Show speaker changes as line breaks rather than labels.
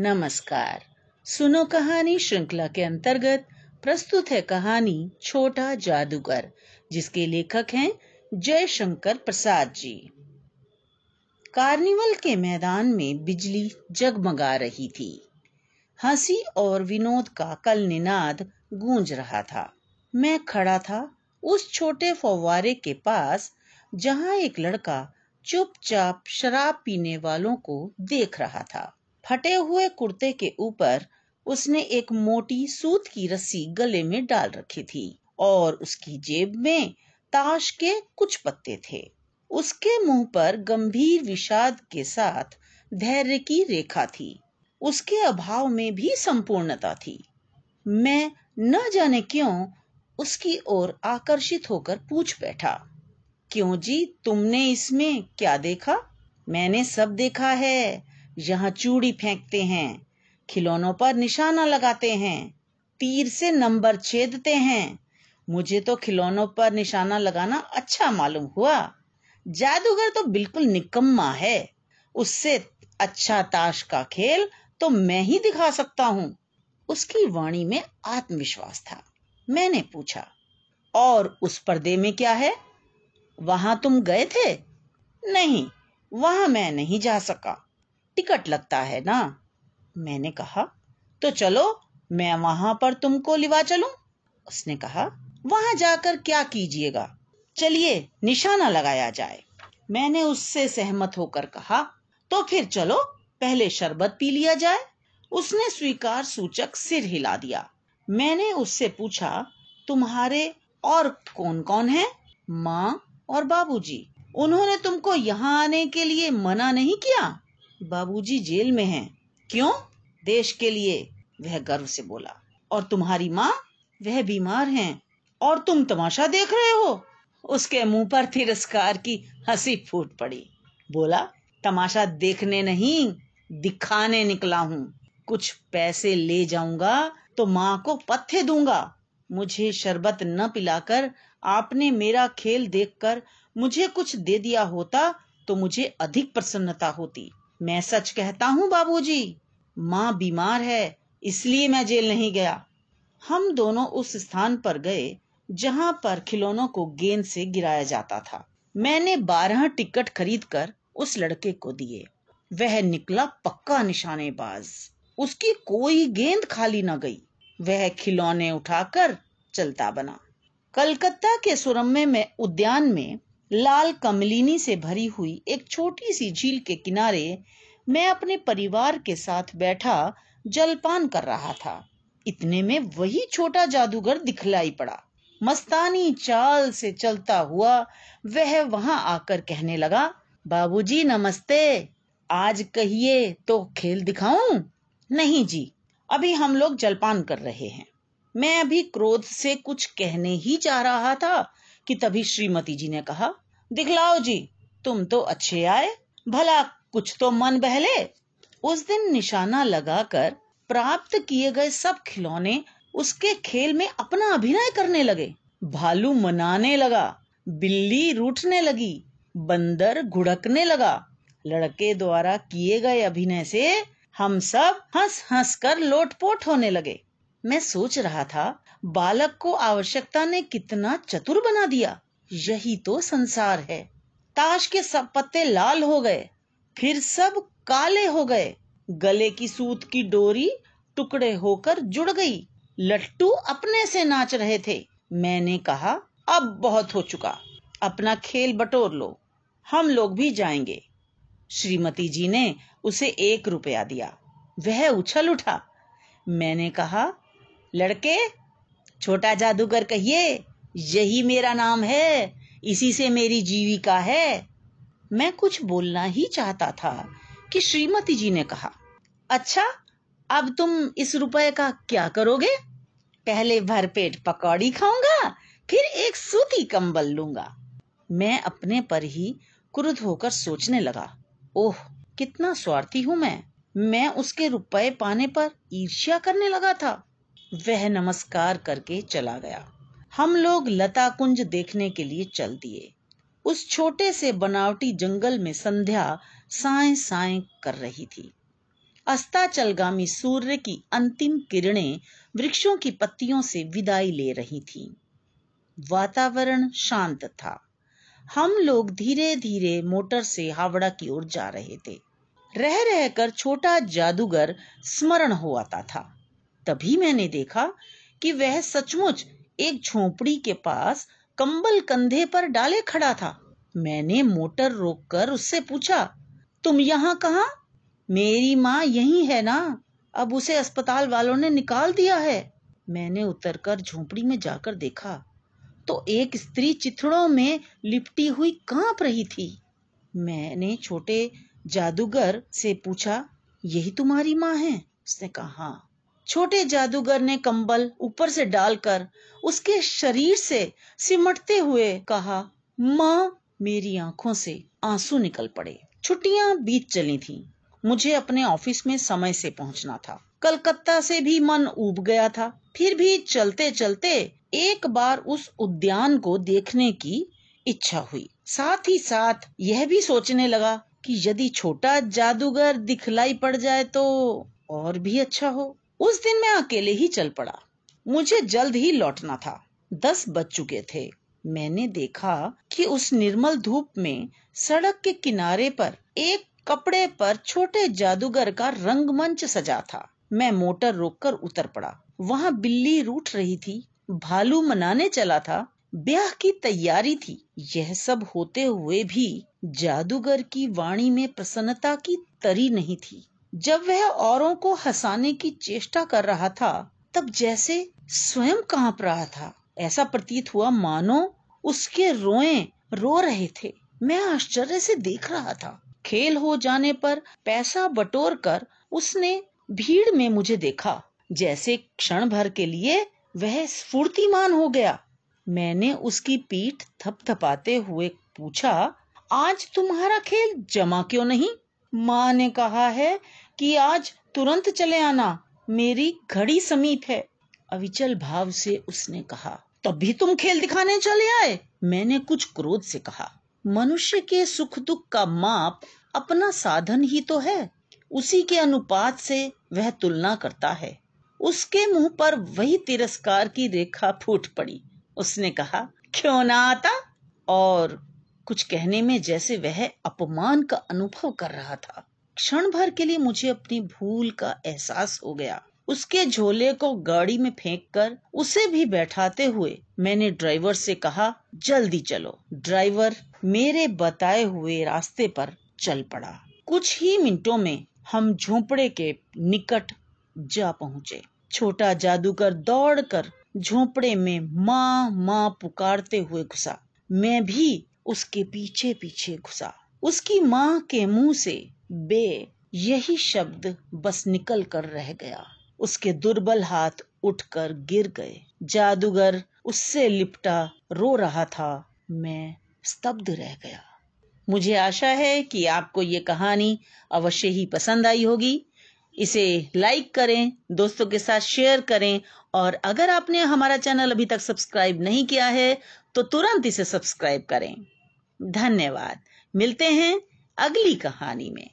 नमस्कार। सुनो कहानी श्रृंखला के अंतर्गत प्रस्तुत है कहानी छोटा जादूगर, जिसके लेखक हैं जयशंकर प्रसाद जी। कार्निवल के मैदान में बिजली जगमगा रही थी। हँसी और विनोद का कल निनाद गूंज रहा था। मैं खड़ा था उस छोटे फौवारे के पास, जहाँ एक लड़का चुपचाप शराब पीने वालों को देख रहा था। फटे हुए कुर्ते के ऊपर उसने एक मोटी सूत की रस्सी गले में डाल रखी थी और उसकी जेब में ताश के कुछ पत्ते थे। उसके मुँह पर गंभीर विषाद के साथ धैर्य की रेखा थी। उसके अभाव में भी संपूर्णता थी। मैं न जाने क्यों उसकी ओर आकर्षित होकर पूछ बैठा, क्यों जी, तुमने इसमें क्या देखा? मैंने सब देखा है। यहाँ चूड़ी फेंकते हैं, खिलौनों पर निशाना लगाते हैं, तीर से नंबर छेदते हैं। मुझे तो खिलौनों पर निशाना लगाना अच्छा मालूम हुआ। जादूगर तो बिल्कुल निकम्मा है। उससे अच्छा ताश का खेल तो मैं ही दिखा सकता हूँ। उसकी वाणी में आत्मविश्वास था। मैंने पूछा, और उस पर्दे में क्या है? वहाँ तुम गए थे? नहीं, वहाँ मैं नहीं जा सका। टिकट लगता है ना? मैंने कहा तो चलो, मैं वहाँ पर तुमको लिवा चलूँ? उसने कहा, वहाँ जाकर क्या कीजिएगा? चलिए, निशाना लगाया जाए। मैंने उससे सहमत होकर कहा तो फिर चलो, पहले शरबत पी लिया जाए। उसने स्वीकार सूचक सिर हिला दिया। मैंने उससे पूछा, तुम्हारे और कौन कौन है? माँ और बाबूजी? उन्होंने तुमको यहाँ आने के लिए मना नहीं किया? बाबूजी जेल में हैं। क्यों? देश के लिए। वह गर्व से बोला, और तुम्हारी माँ? वह बीमार हैं। और तुम तमाशा देख रहे हो? उसके मुँह पर तिरस्कार की हँसी फूट पड़ी। बोला, तमाशा देखने नहीं, दिखाने निकला हूँ। कुछ पैसे ले जाऊँगा तो माँ को पत्थे दूँगा। मुझे शरबत न पिलाकर आपने मेरा खेल देखकर मुझे कुछ दे दिया होता तो मुझे अधिक प्रसन्नता होती। मैं सच कहता हूँ बाबूजी, माँ बीमार है, इसलिए मैं जेल नहीं गया। हम दोनों उस स्थान पर गए, जहाँ पर खिलौनों को गेंद से गिराया जाता था। मैंने बारह टिकट खरीद कर उस लड़के को दिए। वह निकला पक्का निशानेबाज। उसकी कोई गेंद खाली न गई। वह खिलौने उठाकर चलता बना। कलकत्ता के सुरम्य में उद्यान में लाल कमलिनी से भरी हुई एक छोटी सी झील के किनारे मैं अपने परिवार के साथ बैठा जलपान कर रहा था। इतने में वही छोटा जादूगर दिखलाई पड़ा। मस्तानी चाल से चलता हुआ वह वहाँ आकर कहने लगा, बाबूजी, नमस्ते। आज कहिए तो खेल दिखाऊँ? नहीं जी, अभी हम लोग जलपान कर रहे हैं। मैं अभी क्रोध से कुछ कहने ही जा रहा था। कि तभी श्रीमती जी ने कहा, दिखलाओ जी, तुम तो अच्छे आए, भला कुछ तो मन बहले। उस दिन निशाना लगाकर प्राप्त किए गए सब खिलौने उसके खेल में अपना अभिनय करने लगे। भालू मनाने लगा, बिल्ली रूठने लगी, बंदर घुड़कने लगा। लड़के द्वारा किए गए अभिनय से हम सब हंस हंस कर लोटपोट होने लगे। मैं सोच रहा था, बालक को आवश्यकता ने कितना चतुर बना दिया। यही तो संसार है। ताश के सब पत्ते लाल हो गए, फिर सब काले हो गए। गले की सूत की डोरी टुकड़े होकर जुड़ गई। लट्टू अपने से नाच रहे थे। मैंने कहा, अब बहुत हो चुका। अपना खेल बटोर लो। हम लोग भी जाएँगे। श्रीमती जी ने उसे एक रुपया दिया। वह उछल उठा। मैंने कहा लड़के, छोटा जादूगर कहिए, यही मेरा नाम है, इसी से मेरी जीविका है। मैं कुछ बोलना ही चाहता था कि श्रीमती जी ने कहा अच्छा अब तुम इस रुपए का क्या करोगे? पहले भरपेट पकौड़ी खाऊँगा, फिर एक सूती कंबल लूँगा। मैं अपने पर ही क्रुद्ध होकर सोचने लगा, ओह, कितना स्वार्थी हूँ मैं। मैं उसके रुपए पाने पर ईर्ष्या करने लगा था। वह नमस्कार करके चला गया। हम लोग लता कुंज देखने के लिए चल दिए। उस छोटे से बनावटी जंगल में संध्या साए साए कर रही थी। अस्ताचलगामी सूर्य की अंतिम किरणें वृक्षों की पत्तियों से विदाई ले रही थीं। वातावरण शांत था। हम लोग धीरे धीरे मोटर से हावड़ा की ओर जा रहे थे। रह रहकर छोटा जादूगर स्मरण हो आता था। तभी मैंने देखा कि वह सचमुच एक झोपड़ी के पास कंबल कंधे पर डाले खड़ा था। मैंने मोटर रोककर उससे पूछा, तुम यहाँ कहा? मेरी माँ यही है ना। अब उसे अस्पताल वालों ने निकाल दिया है। मैंने उतरकर झोपड़ी में जाकर देखा तो एक स्त्री चिथड़ों में लिपटी हुई काँप रही थी। मैंने छोटे जादूगर से पूछा, यही तुम्हारी माँ है? उसने कहा हाँ। छोटे जादूगर ने कंबल ऊपर से डालकर उसके शरीर से सिमटते हुए कहा, माँ, मेरी आँखों से आँसू निकल पड़े। छुट्टियाँ बीत चली थीं। मुझे अपने ऑफ़िस में समय से पहुँचना था। कलकत्ता से भी मन उब गया था। फिर भी चलते चलते एक बार उस उद्यान को देखने की इच्छा हुई। साथ ही साथ यह भी सोचने लगा कि यदि छोटा जादूगर दिखलाई पड़ जाए तो और भी अच्छा हो। उस दिन मैं अकेले ही चल पड़ा। मुझे जल्द ही लौटना था। दस बज चुके थे। मैंने देखा कि उस निर्मल धूप में सड़क के किनारे पर एक कपड़े पर छोटे जादूगर का रंगमंच सजा था। मैं मोटर रोककर उतर पड़ा। वहाँ बिल्ली रूठ रही थी। भालू मनाने चला था। ब्याह की तैयारी थी। यह सब होते हुए भी जादूगर की वाणी में प्रसन्नता की तरी नहीं थी। जब वह औरों को हंसाने की चेष्टा कर रहा था, तब जैसे स्वयं काँप रहा था। ऐसा प्रतीत हुआ, मानो उसके रोए रो रहे थे। मैं आश्चर्य से देख रहा था। खेल हो जाने पर पैसा बटोर कर उसने भीड़ में मुझे देखा। जैसे क्षण भर के लिए वह स्फूर्तिमान हो गया। मैंने उसकी पीठ थपथपाते हुए पूछा, आज तुम्हारा खेल जमा क्यों नहीं? माँ ने कहा है कि आज तुरंत चले आना, मेरी घड़ी समीप है। अविचल भाव से उसने कहा, तभी तुम खेल दिखाने चले आए? मैंने कुछ क्रोध से कहा, मनुष्य के सुख दुख का माप अपना साधन ही तो है। उसी के अनुपात से वह तुलना करता है। उसके मुँह पर वही तिरस्कार की रेखा फूट पड़ी। उसने कहा, क्यों ना आता? और कुछ कहने में जैसे वह अपमान का अनुभव कर रहा था। क्षण भर के लिए मुझे अपनी भूल का एहसास हो गया। उसके झोले को गाड़ी में फेंक कर उसे भी बैठाते हुए मैंने ड्राइवर से कहा, जल्दी चलो। ड्राइवर मेरे बताए हुए रास्ते पर चल पड़ा। कुछ ही मिनटों में हम झोपड़े के निकट जा पहुँचे। छोटा जादूगर दौड़कर झोपड़े में माँ माँ पुकारते हुए घुसा। मैं भी उसके पीछे पीछे घुसा। उसकी माँ के मुँह से बे यही शब्द बस निकल कर रह गया। उसके दुर्बल हाथ उठकर गिर गए। जादूगर उससे लिपटा रो रहा था। मैं स्तब्ध रह गया। मुझे आशा है कि आपको ये कहानी अवश्य ही पसंद आई होगी। इसे लाइक करें, दोस्तों के साथ शेयर करें, और अगर आपने हमारा चैनल अभी तक सब्सक्राइब नहीं किया है तो तुरंत इसे सब्सक्राइब करें। धन्यवाद। मिलते हैं अगली कहानी में।